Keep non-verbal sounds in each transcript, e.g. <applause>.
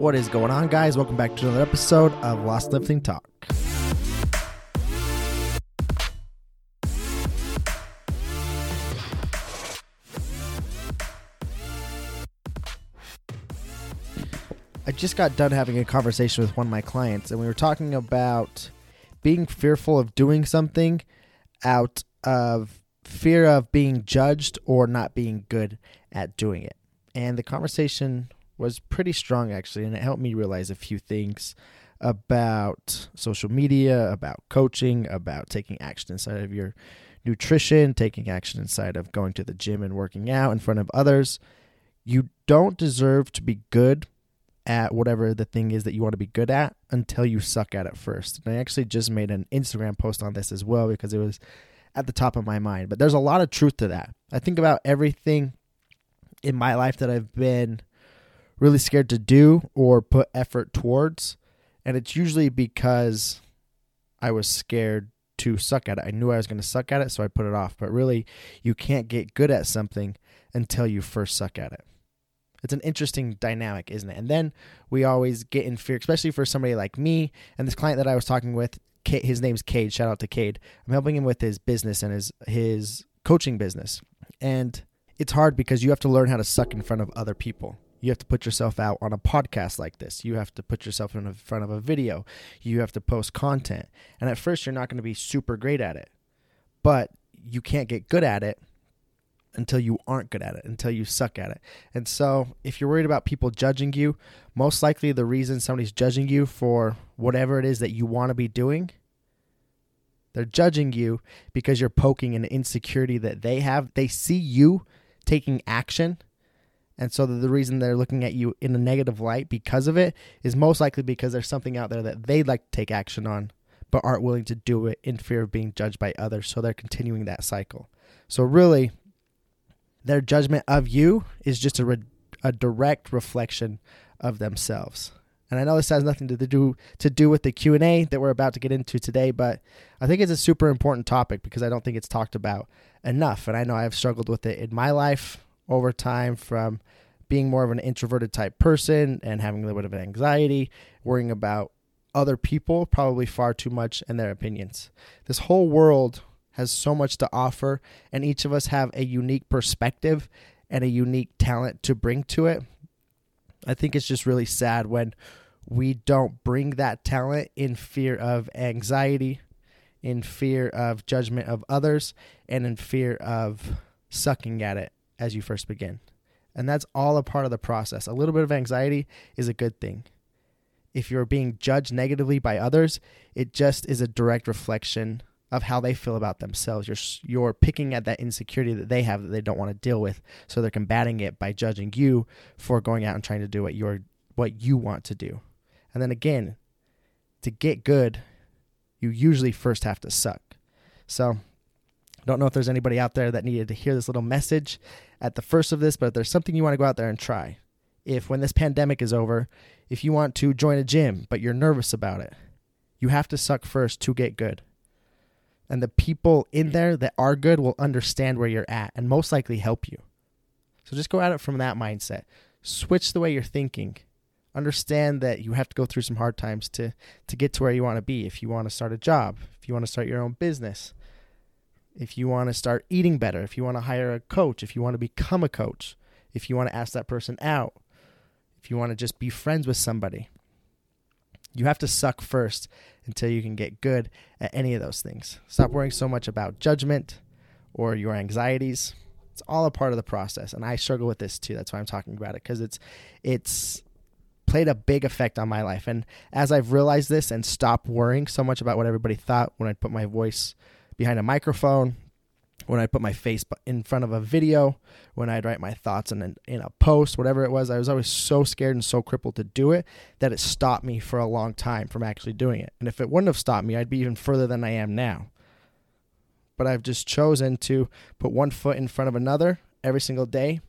What is going on, guys? Welcome back to another episode of Lost Lifting Talk. I just got done having a conversation with one of my clients, and we were talking about being fearful of doing something out of fear of being judged or not being good at doing it. And the conversation was pretty strong, actually, and it helped me realize a few things about social media, about coaching, about taking action inside of your nutrition, taking action inside of going to the gym and working out in front of others. You don't deserve to be good at whatever the thing is that you want to be good at until you suck at it first. And I actually just made an Instagram post on this as well because it was at the top of my mind. But there's a lot of truth to that. I think about everything in my life that I've been really scared to do or put effort towards. And it's usually because I was scared to suck at it. I knew I was going to suck at it, so I put it off. But really, you can't get good at something until you first suck at it. It's an interesting dynamic, isn't it? And then we always get in fear, especially for somebody like me and this client that I was talking with. His name's Cade. Shout out to Cade. I'm helping him with his business and his his coaching business. And it's hard because you have to learn how to suck in front of other people. You have to put yourself out on a podcast like this. You have to put yourself in front of a video. You have to post content. And at first, you're not going to be super great at it, but you can't get good at it until you aren't good at it, until you suck at it. And so, if you're worried about people judging you, most likely the reason somebody's judging you for whatever it is that you want to be doing, they're judging you because you're poking an insecurity that they have. They see you taking action. And so the reason they're looking at you in a negative light because of it is most likely because there's something out there that they'd like to take action on, but aren't willing to do it in fear of being judged by others. So they're continuing that cycle. So really, their judgment of you is just a, re- a direct reflection of themselves. And I know this has nothing to do to do with the Q and A that we're about to get into today, but I think it's a super important topic because I don't think it's talked about enough. And I know I've struggled with it in my life over time, from being more of an introverted type person and having a little bit of anxiety, worrying about other people probably far too much and their opinions. This whole world has so much to offer, and each of us have a unique perspective and a unique talent to bring to it. I think it's just really sad when we don't bring that talent in fear of anxiety, in fear of judgment of others, and in fear of sucking at it as you first begin. And that's all a part of the process. A little bit of anxiety is a good thing. If you're being judged negatively by others, it just is a direct reflection of how they feel about themselves. You're you're picking at that insecurity that they have that they don't want to deal with, so they're combating it by judging you for going out and trying to do what you're what you want to do. And then again, to get good, you usually first have to suck. So, I don't know if there's anybody out there that needed to hear this little message at the first of this, but if there's something you want to go out there and try, if when this pandemic is over, if you want to join a gym but you're nervous about it, you have to suck first to get good and the people in mm. there that are good will understand where you're at and most likely help you. So just go at it from that mindset. Switch the way you're thinking. Understand that you have to go through some hard times to to get to where you want to be. If you want to start a job, if you want to start your own business, if you want to start eating better, if you want to hire a coach, if you want to become a coach, if you want to ask that person out, if you want to just be friends with somebody. You have to suck first until you can get good at any of those things. Stop worrying so much about judgment or your anxieties. It's all a part of the process, and I struggle with this too. That's why I'm talking about it because it's it's played a big effect on my life. And as I've realized this and stopped worrying so much about what everybody thought when I put my voice behind a microphone, when I put my face in front of a video, when I'd write my thoughts in, in a post, whatever it was, I was always so scared and so crippled to do it that it stopped me for a long time from actually doing it. And if it wouldn't have stopped me, I'd be even further than I am now. But I've just chosen to put one foot in front of another every single day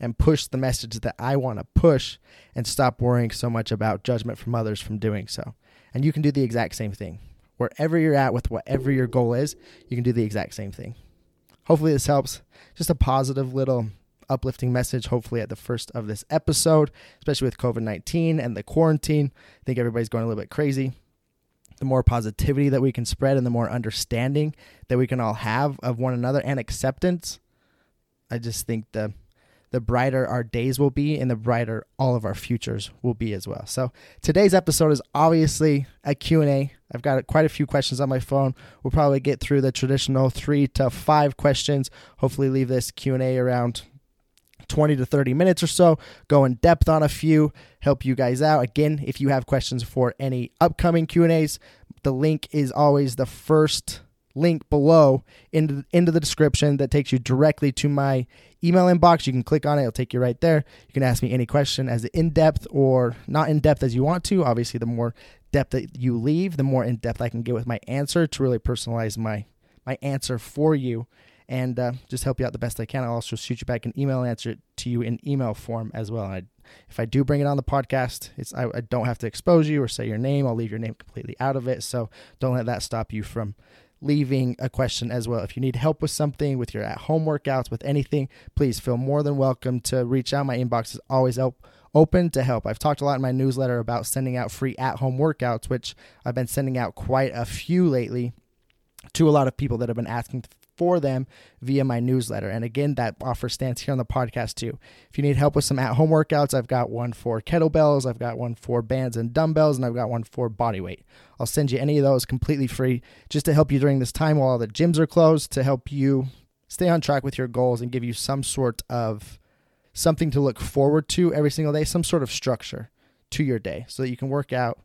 and push the message that I want to push and stop worrying so much about judgment from others from doing so. And you can do the exact same thing. Wherever you're at with whatever your goal is, you can do the exact same thing hopefully this helps. Just a positive little uplifting message, hopefully, at the first of this episode, especially with COVID 19 and the quarantine. I think everybody's going a little bit crazy. The more positivity that we can spread and the more understanding that we can all have of one another and acceptance, I just think the the brighter our days will be and the brighter all of our futures will be as well. So today's episode is obviously a Q&A. I've got quite a few questions on my phone. We'll probably get through the traditional 3 to 5 questions. Hopefully leave this Q&A around 20 to 30 minutes or so, go in depth on a few, help you guys out. Again, if you have questions for any upcoming Q&As, the link is always the first link below into into the description that takes you directly to my email inbox. You can click on it; it'll take you right there. You can ask me any question as in depth or not in depth as you want to. Obviously, the more depth that you leave, the more in depth I can get with my answer to really personalize my my answer for you and uh, just help you out the best I can. I'll also shoot you back an email answer to you in email form as well. I, if I do bring it on the podcast, it's I, I don't have to expose you or say your name. I'll leave your name completely out of it. So don't let that stop you from leaving a question as well. If you need help with something, with your at home workouts, with anything, please feel more than welcome to reach out. My inbox is always help, open to help. I've talked a lot in my newsletter about sending out free at home workouts, which I've been sending out quite a few lately to a lot of people that have been asking for them via my newsletter. And again, that offer stands here on the podcast too. If you need help with some at home workouts, I've got one for kettlebells, I've got one for bands and dumbbells, and I've got one for body weight. I'll send you any of those completely free just to help you during this time while all the gyms are closed, to help you stay on track with your goals and give you some sort of something to look forward to every single day, some sort of structure to your day so that you can work out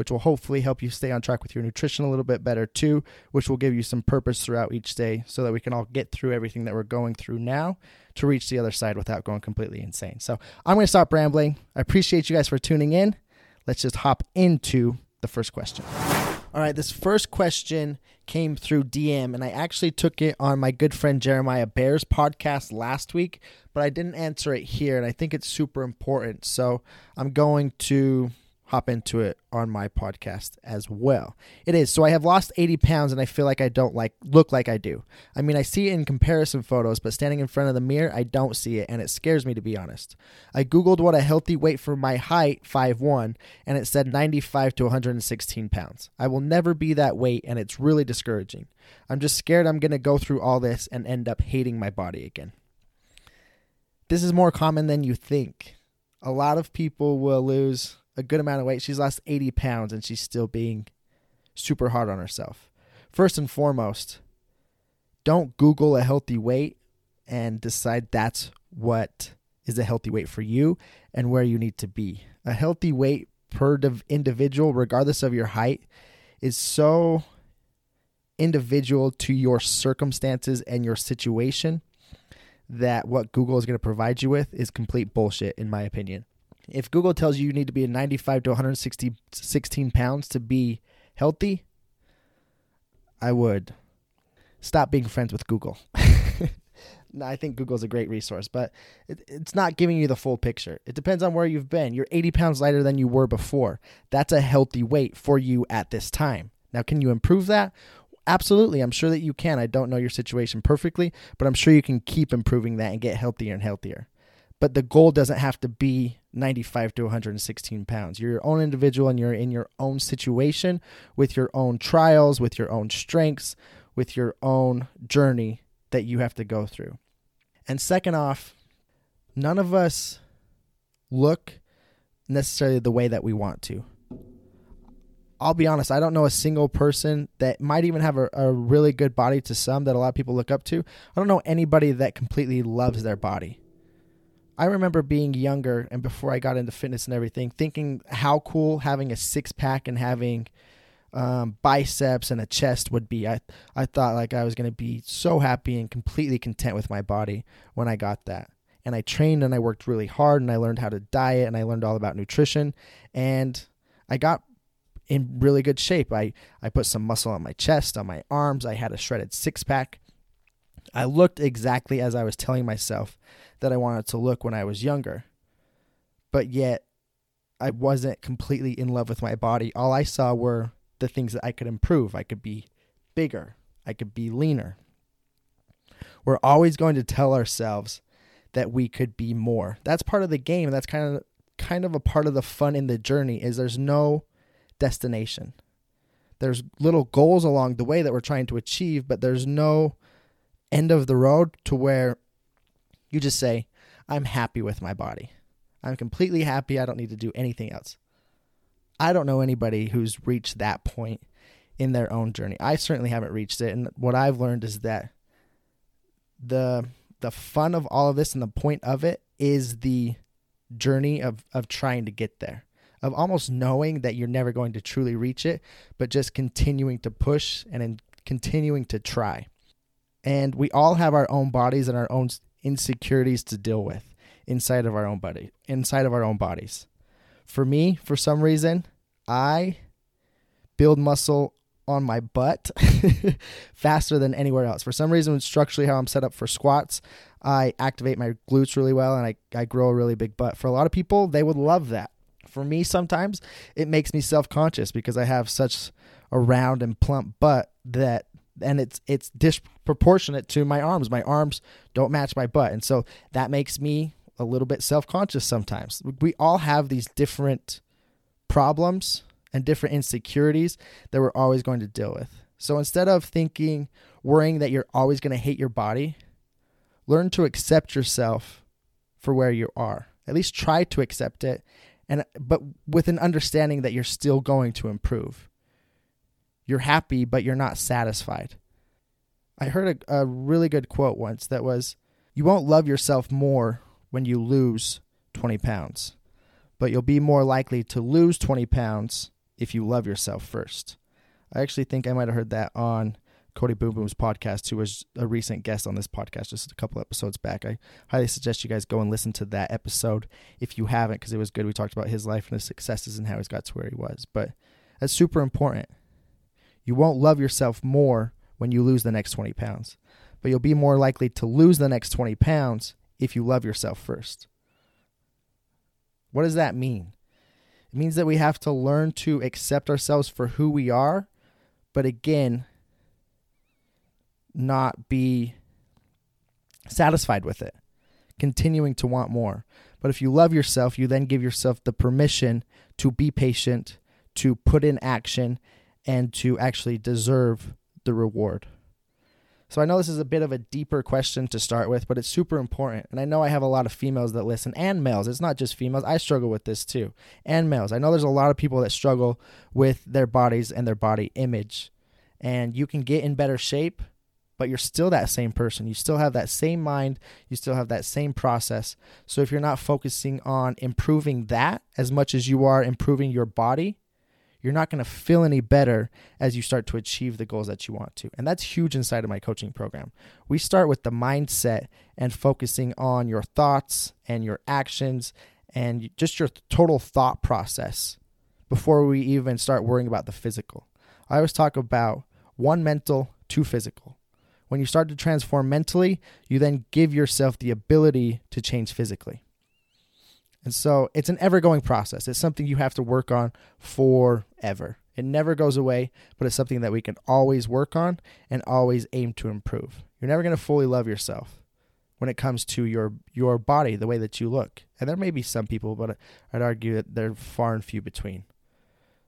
which will hopefully help you stay on track with your nutrition a little bit better too, which will give you some purpose throughout each day so that we can all get through everything that we're going through now to reach the other side without going completely insane. So I'm going to stop rambling. I appreciate you guys for tuning in. Let's just hop into the first question. All right, this first question came through DM, and I actually took it on my good friend Jeremiah Bear's podcast last week, but I didn't answer it here, and I think it's super important. So I'm going to hop into it on my podcast as well. It is. So I have lost 80 pounds and I feel like I don't like look like I do. I mean, I see it in comparison photos, but standing in front of the mirror, I don't see it and it scares me to be honest. I googled what a healthy weight for my height, 5'1, and it said 95 to 116 pounds. I will never be that weight and it's really discouraging. I'm just scared I'm going to go through all this and end up hating my body again. This is more common than you think. A lot of people will lose a good amount of weight. She's lost 80 pounds and she's still being super hard on herself. First and foremost, don't Google a healthy weight and decide that's what is a healthy weight for you and where you need to be. A healthy weight per individual, regardless of your height, is so individual to your circumstances and your situation that what Google is going to provide you with is complete bullshit, in my opinion. If Google tells you you need to be 95 to 160 16 pounds to be healthy, I would stop being friends with Google. <laughs> I think Google's a great resource, but it, it's not giving you the full picture. It depends on where you've been. You're 80 pounds lighter than you were before. That's a healthy weight for you at this time. Now, can you improve that? Absolutely. I'm sure that you can. I don't know your situation perfectly, but I'm sure you can keep improving that and get healthier and healthier but the goal doesn't have to be 95 to 116 pounds. You're your own individual and you're in your own situation with your own trials, with your own strengths, with your own journey that you have to go through. And second off, none of us look necessarily the way that we want to. I'll be honest, I don't know a single person that might even have a, a really good body to some that a lot of people look up to. I don't know anybody that completely loves their body. I remember being younger and before I got into fitness and everything, thinking how cool having a six pack and having um, biceps and a chest would be. I I thought like I was gonna be so happy and completely content with my body when I got that. And I trained and I worked really hard and I learned how to diet and I learned all about nutrition and I got in really good shape. I, I put some muscle on my chest, on my arms. I had a shredded six pack. I looked exactly as I was telling myself that I wanted to look when I was younger. But yet, I wasn't completely in love with my body. All I saw were the things that I could improve. I could be bigger, I could be leaner. We're always going to tell ourselves that we could be more. That's part of the game. That's kind of kind of a part of the fun in the journey is there's no destination. There's little goals along the way that we're trying to achieve, but there's no end of the road to where you just say, I'm happy with my body. I'm completely happy. I don't need to do anything else. I don't know anybody who's reached that point in their own journey. I certainly haven't reached it. And what I've learned is that the the fun of all of this and the point of it is the journey of of trying to get there of almost knowing that you're never going to truly reach it but just continuing to push and in, continuing to try and we all have our own bodies and our own insecurities to deal with inside of our own body inside of our own bodies for me for some reason i build muscle on my butt <laughs> faster than anywhere else. For some reason, structurally, how I'm set up for squats, I activate my glutes really well and I, I grow a really big butt. For a lot of people, they would love that. For me, sometimes it makes me self conscious because I have such a round and plump butt that and it's it's disproportionate to my arms. My arms don't match my butt, and so that makes me a little bit self conscious sometimes. We all have these different problems and different insecurities that we're always going to deal with. So instead of thinking, worrying that you're always going to hate your body, learn to accept yourself for where you are. At least try to accept it and but with an understanding that you're still going to improve. You're happy but you're not satisfied. I heard a, a really good quote once that was you won't love yourself more when you lose 20 pounds, but you'll be more likely to lose 20 pounds if you love yourself first. I actually think I might have heard that on Cody Boom Boom's podcast, who was a recent guest on this podcast just a couple episodes back. I highly suggest you guys go and listen to that episode if you haven't, because it was good. We talked about his life and his successes and how he's got to where he was. But that's super important. You won't love yourself more when you lose the next 20 pounds, but you'll be more likely to lose the next 20 pounds if you love yourself first. What does that mean? It means that we have to learn to accept ourselves for who we are, but again, not be satisfied with it, continuing to want more. But if you love yourself, you then give yourself the permission to be patient, to put in action, and to actually deserve the reward. So I know this is a bit of a deeper question to start with, but it's super important. And I know I have a lot of females that listen and males. It's not just females. I struggle with this too. And males. I know there's a lot of people that struggle with their bodies and their body image. And you can get in better shape, but you're still that same person. You still have that same mind. You still have that same process. So if you're not focusing on improving that as much as you are improving your body, you're not going to feel any better as you start to achieve the goals that you want to. And that's huge inside of my coaching program. We start with the mindset and focusing on your thoughts and your actions and just your total thought process before we even start worrying about the physical. I always talk about one mental, two physical. When you start to transform mentally, you then give yourself the ability to change physically. And so it's an ever going process. It's something you have to work on forever. It never goes away, but it's something that we can always work on and always aim to improve. You're never going to fully love yourself when it comes to your your body, the way that you look. And there may be some people, but I'd argue that they're far and few between.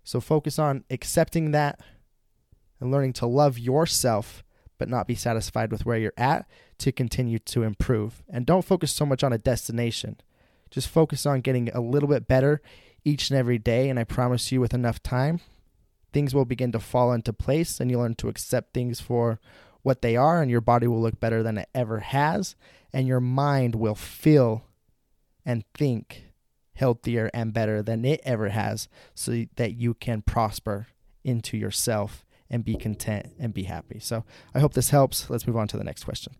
So focus on accepting that and learning to love yourself but not be satisfied with where you're at to continue to improve. And don't focus so much on a destination. Just focus on getting a little bit better each and every day. And I promise you, with enough time, things will begin to fall into place and you'll learn to accept things for what they are, and your body will look better than it ever has, and your mind will feel and think healthier and better than it ever has so that you can prosper into yourself and be content and be happy. So I hope this helps. Let's move on to the next question.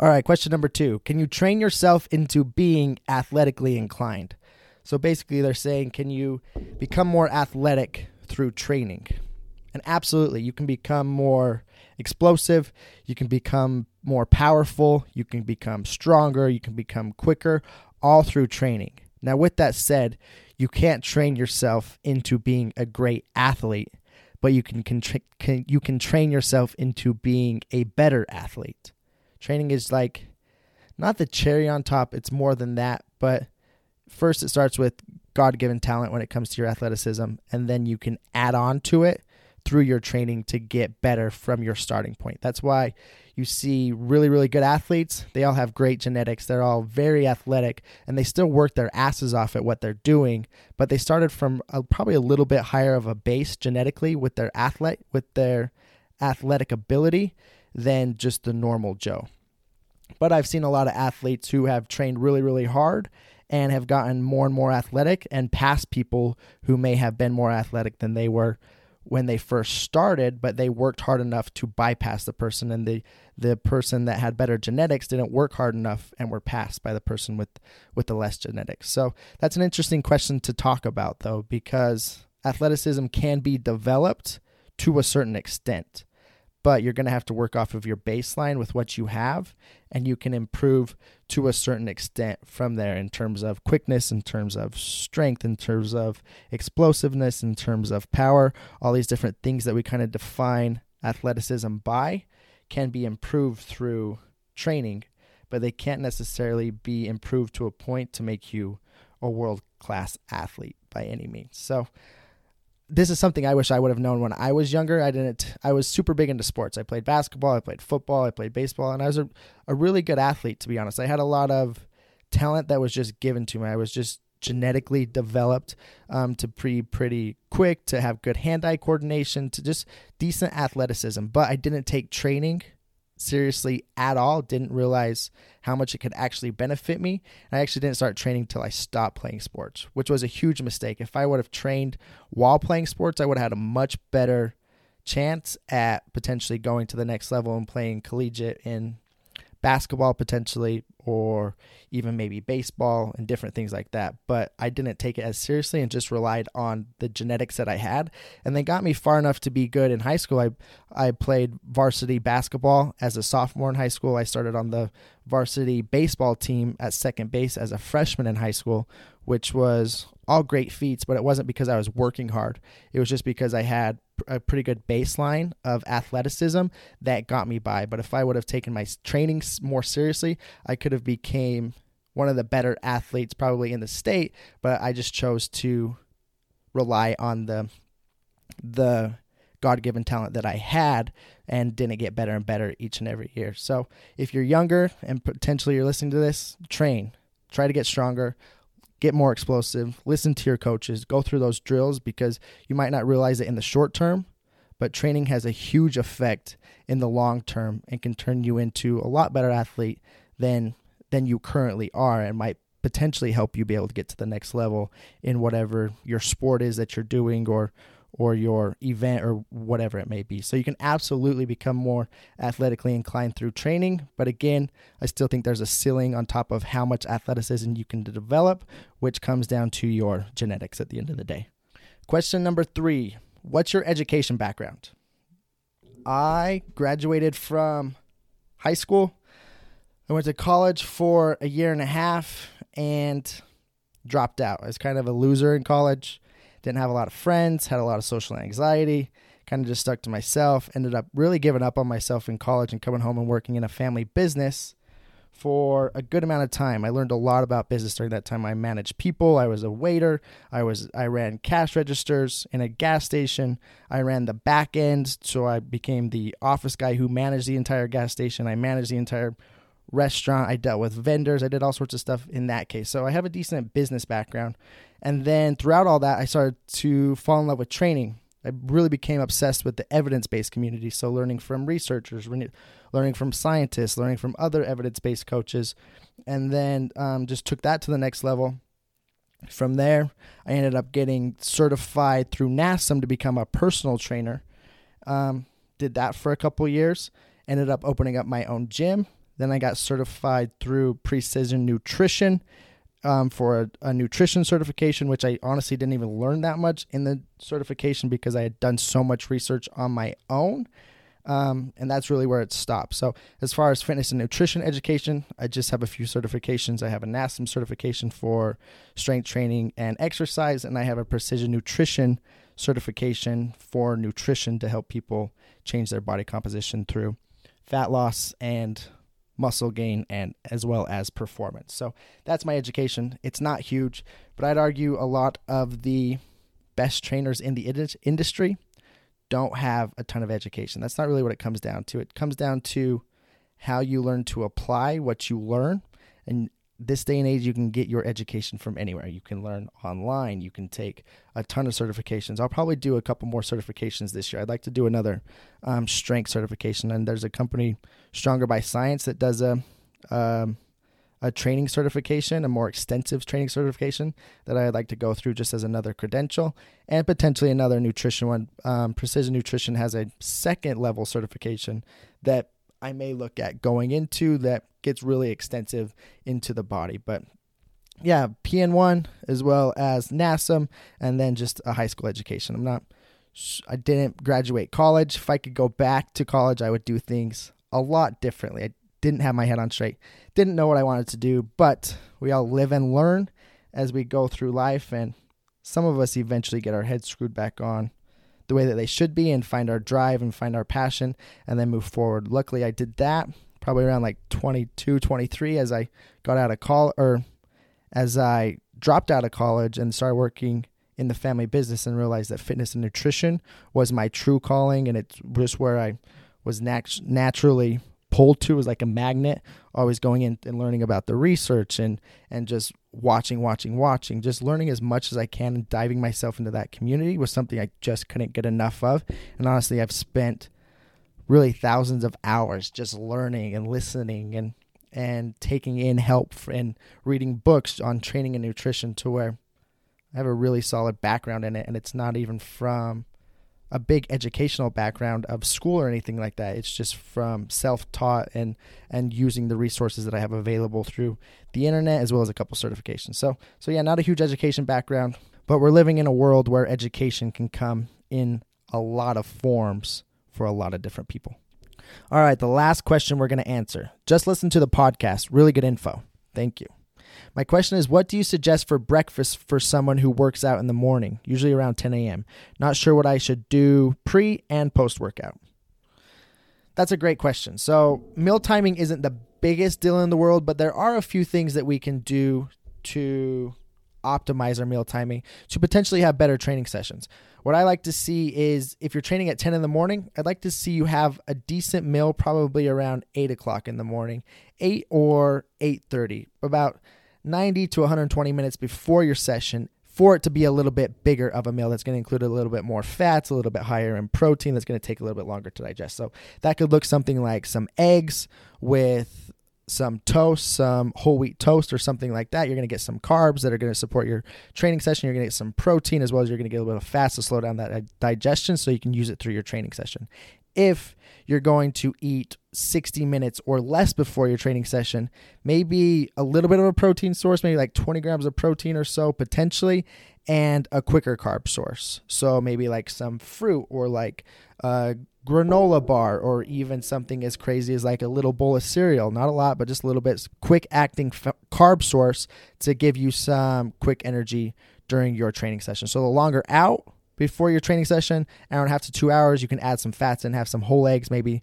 All right, question number two Can you train yourself into being athletically inclined? So basically, they're saying, can you become more athletic through training? And absolutely, you can become more explosive, you can become more powerful, you can become stronger, you can become quicker, all through training. Now, with that said, you can't train yourself into being a great athlete but you can, can, you can train yourself into being a better athlete. Training is like not the cherry on top, it's more than that. But first, it starts with God given talent when it comes to your athleticism, and then you can add on to it through your training to get better from your starting point. That's why you see really, really good athletes. They all have great genetics. They're all very athletic and they still work their asses off at what they're doing. But they started from a, probably a little bit higher of a base genetically with their athlete, with their athletic ability than just the normal Joe. But I've seen a lot of athletes who have trained really, really hard and have gotten more and more athletic and past people who may have been more athletic than they were when they first started, but they worked hard enough to bypass the person, and the the person that had better genetics didn't work hard enough and were passed by the person with with the less genetics. So that's an interesting question to talk about, though, because athleticism can be developed to a certain extent but you're going to have to work off of your baseline with what you have and you can improve to a certain extent from there in terms of quickness in terms of strength in terms of explosiveness in terms of power. All these different things that we kind of define athleticism by can be improved through training but they can't necessarily be improved to a point to make you a world class athlete by any means. So this is something I wish I would have known when I was younger. I didn't. I was super big into sports. I played basketball, I played football, I played baseball, and I was a, a really good athlete. To be honest, I had a lot of talent that was just given to me. I was just genetically developed um, to be pretty quick, to have good hand-eye coordination, to just decent athleticism. But I didn't take training seriously at all. Didn't realize how much it could actually benefit me. I actually didn't start training until I stopped playing sports, which was a huge mistake. If I would have trained while playing sports, I would have had a much better chance at potentially going to the next level and playing collegiate in basketball potentially or even maybe baseball and different things like that. But I didn't take it as seriously and just relied on the genetics that I had. And they got me far enough to be good in high school. I I played varsity basketball as a sophomore in high school. I started on the varsity baseball team at second base as a freshman in high school, which was all great feats, but it wasn't because I was working hard. It was just because I had a pretty good baseline of athleticism that got me by. But if I would have taken my training more seriously, I could have became one of the better athletes probably in the state, but I just chose to rely on the the God-given talent that I had and didn't get better and better each and every year. So, if you're younger and potentially you're listening to this, train. Try to get stronger get more explosive, listen to your coaches, go through those drills because you might not realize it in the short term, but training has a huge effect in the long term and can turn you into a lot better athlete than than you currently are and might potentially help you be able to get to the next level in whatever your sport is that you're doing or or your event or whatever it may be. So you can absolutely become more athletically inclined through training. But again, I still think there's a ceiling on top of how much athleticism you can develop, which comes down to your genetics at the end of the day. Question number three What's your education background? I graduated from high school. I went to college for a year and a half and dropped out. I was kind of a loser in college didn't have a lot of friends, had a lot of social anxiety, kind of just stuck to myself. Ended up really giving up on myself in college and coming home and working in a family business for a good amount of time. I learned a lot about business during that time. I managed people, I was a waiter, I was I ran cash registers in a gas station. I ran the back end, so I became the office guy who managed the entire gas station. I managed the entire restaurant. I dealt with vendors. I did all sorts of stuff in that case. So I have a decent business background. And then throughout all that, I started to fall in love with training. I really became obsessed with the evidence based community. So, learning from researchers, learning from scientists, learning from other evidence based coaches, and then um, just took that to the next level. From there, I ended up getting certified through NASM to become a personal trainer. Um, did that for a couple years. Ended up opening up my own gym. Then I got certified through Precision Nutrition um, for a, a, nutrition certification, which I honestly didn't even learn that much in the certification because I had done so much research on my own. Um, and that's really where it stopped. So, as far as fitness and nutrition education, I just have a few certifications. I have a NASM certification for strength training and exercise, and I have a precision nutrition certification for nutrition to help people change their body composition through fat loss and muscle gain and as well as performance. So that's my education. It's not huge, but I'd argue a lot of the best trainers in the industry don't have a ton of education. That's not really what it comes down to. It comes down to how you learn to apply what you learn. And this day and age, you can get your education from anywhere. You can learn online. You can take a ton of certifications. I'll probably do a couple more certifications this year. I'd like to do another um, strength certification. And there's a company, Stronger by Science, that does a um, a training certification, a more extensive training certification that I'd like to go through just as another credential, and potentially another nutrition one. Um, Precision Nutrition has a second level certification that I may look at going into that gets really extensive into the body. But yeah, PN1 as well as NASM, and then just a high school education. I'm not, I didn't graduate college. If I could go back to college, I would do things a lot differently. I didn't have my head on straight, didn't know what I wanted to do, but we all live and learn as we go through life, and some of us eventually get our heads screwed back on the way that they should be and find our drive and find our passion and then move forward. Luckily, I did that probably around like 22, 23 as I got out of college or as I dropped out of college and started working in the family business and realized that fitness and nutrition was my true calling and it's just where I was nat- naturally pulled to was like a magnet always going in and learning about the research and and just watching watching watching just learning as much as i can and diving myself into that community was something i just couldn't get enough of. And honestly i've spent really thousands of hours just learning and listening and and taking in help and reading books on training and nutrition to where i have a really solid background in it and it's not even from a big educational background of school or anything like that. It's just from self-taught and and using the resources that I have available through the internet as well as a couple certifications. So so yeah, not a huge education background, but we're living in a world where education can come in a lot of forms for a lot of different people. All right, the last question we're going to answer. Just listen to the podcast. Really good info. Thank you. My question is what do you suggest for breakfast for someone who works out in the morning, usually around 10 a.m.? Not sure what I should do pre and post workout. That's a great question. So, meal timing isn't the biggest deal in the world, but there are a few things that we can do to optimize our meal timing to potentially have better training sessions. What I like to see is if you're training at 10 in the morning, I'd like to see you have a decent meal probably around 8 o'clock in the morning, 8 or 8.30, about 90 to 120 minutes before your session for it to be a little bit bigger of a meal that's going to include a little bit more fats, a little bit higher in protein that's going to take a little bit longer to digest. So that could look something like some eggs with some toast, some whole wheat toast or something like that. You're going to get some carbs that are going to support your training session. You're going to get some protein as well as you're going to get a little bit of fats to slow down that uh, digestion so you can use it through your training session. If you're going to eat 60 minutes or less before your training session, maybe a little bit of a protein source, maybe like 20 grams of protein or so potentially, and a quicker carb source. So maybe like some fruit or like a granola bar or even something as crazy as like a little bowl of cereal. Not a lot, but just a little bit quick acting f- carb source to give you some quick energy during your training session. So the longer out, before your training session, hour and a half to two hours. You can add some fats and have some whole eggs, maybe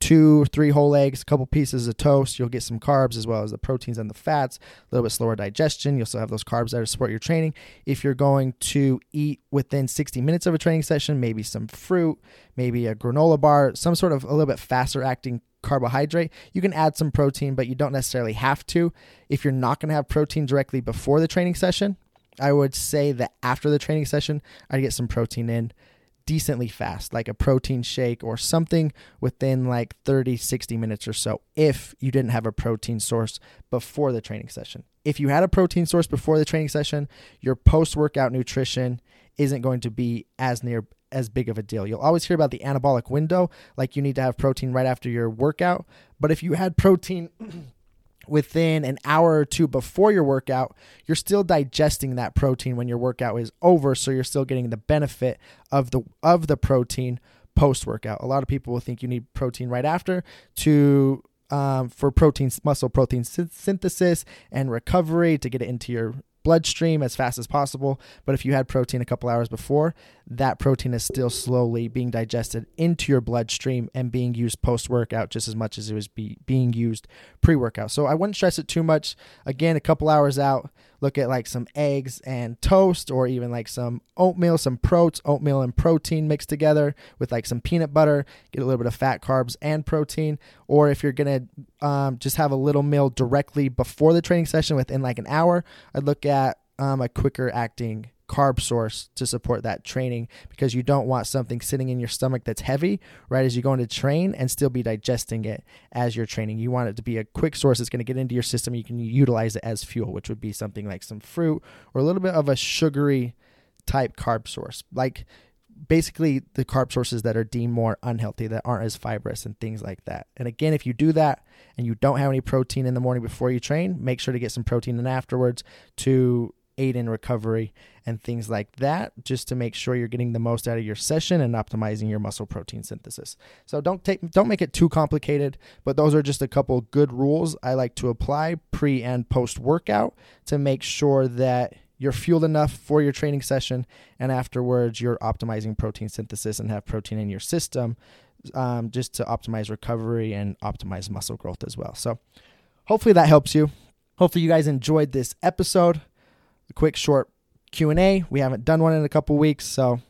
two, three whole eggs, a couple pieces of toast. You'll get some carbs as well as the proteins and the fats, a little bit slower digestion. You'll still have those carbs there to support your training. If you're going to eat within 60 minutes of a training session, maybe some fruit, maybe a granola bar, some sort of a little bit faster acting carbohydrate. You can add some protein, but you don't necessarily have to. If you're not going to have protein directly before the training session, I would say that after the training session, I'd get some protein in decently fast, like a protein shake or something within like 30, 60 minutes or so, if you didn't have a protein source before the training session. If you had a protein source before the training session, your post workout nutrition isn't going to be as near as big of a deal. You'll always hear about the anabolic window, like you need to have protein right after your workout. But if you had protein <clears throat> within an hour or two before your workout, you're still digesting that protein when your workout is over, so you're still getting the benefit of the of the protein post workout. A lot of people will think you need protein right after to um, for protein muscle protein synthesis and recovery to get it into your bloodstream as fast as possible. But if you had protein a couple hours before, that protein is still slowly being digested into your bloodstream and being used post workout just as much as it was be, being used pre workout. So I wouldn't stress it too much. Again, a couple hours out, look at like some eggs and toast or even like some oatmeal, some protein, oatmeal and protein mixed together with like some peanut butter, get a little bit of fat, carbs, and protein. Or if you're going to um, just have a little meal directly before the training session within like an hour, I'd look at um, a quicker acting carb source to support that training because you don't want something sitting in your stomach that's heavy right as you go into train and still be digesting it as you're training. You want it to be a quick source that's going to get into your system. You can utilize it as fuel, which would be something like some fruit or a little bit of a sugary type carb source. Like basically the carb sources that are deemed more unhealthy that aren't as fibrous and things like that. And again, if you do that and you don't have any protein in the morning before you train, make sure to get some protein in afterwards to aid in recovery and things like that just to make sure you're getting the most out of your session and optimizing your muscle protein synthesis. So don't take don't make it too complicated, but those are just a couple good rules I like to apply pre and post workout to make sure that you're fueled enough for your training session and afterwards you're optimizing protein synthesis and have protein in your system um, just to optimize recovery and optimize muscle growth as well. So hopefully that helps you. Hopefully you guys enjoyed this episode quick short Q&A. We haven't done one in a couple weeks, so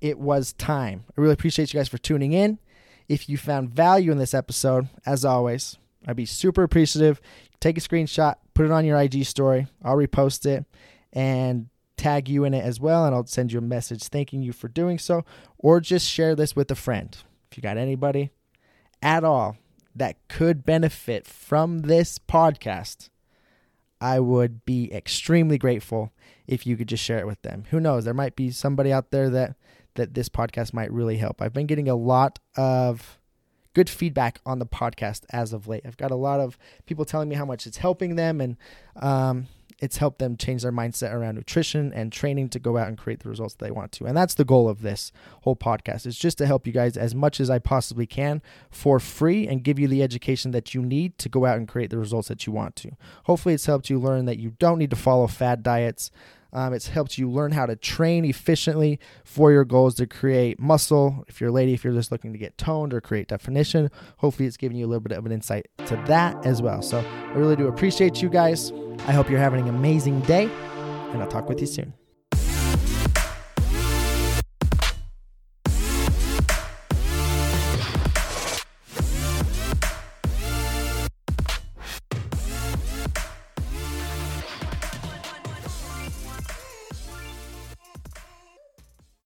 it was time. I really appreciate you guys for tuning in. If you found value in this episode, as always, I'd be super appreciative. Take a screenshot, put it on your IG story. I'll repost it and tag you in it as well, and I'll send you a message thanking you for doing so, or just share this with a friend. If you got anybody at all that could benefit from this podcast, I would be extremely grateful if you could just share it with them. Who knows? There might be somebody out there that that this podcast might really help. I've been getting a lot of good feedback on the podcast as of late. I've got a lot of people telling me how much it's helping them and um, it's helped them change their mindset around nutrition and training to go out and create the results they want to. And that's the goal of this whole podcast is just to help you guys as much as I possibly can for free and give you the education that you need to go out and create the results that you want to. Hopefully it's helped you learn that you don't need to follow fad diets. Um, it's helped you learn how to train efficiently for your goals to create muscle. If you're a lady, if you're just looking to get toned or create definition, hopefully it's giving you a little bit of an insight to that as well. So I really do appreciate you guys. I hope you're having an amazing day, and I'll talk with you soon.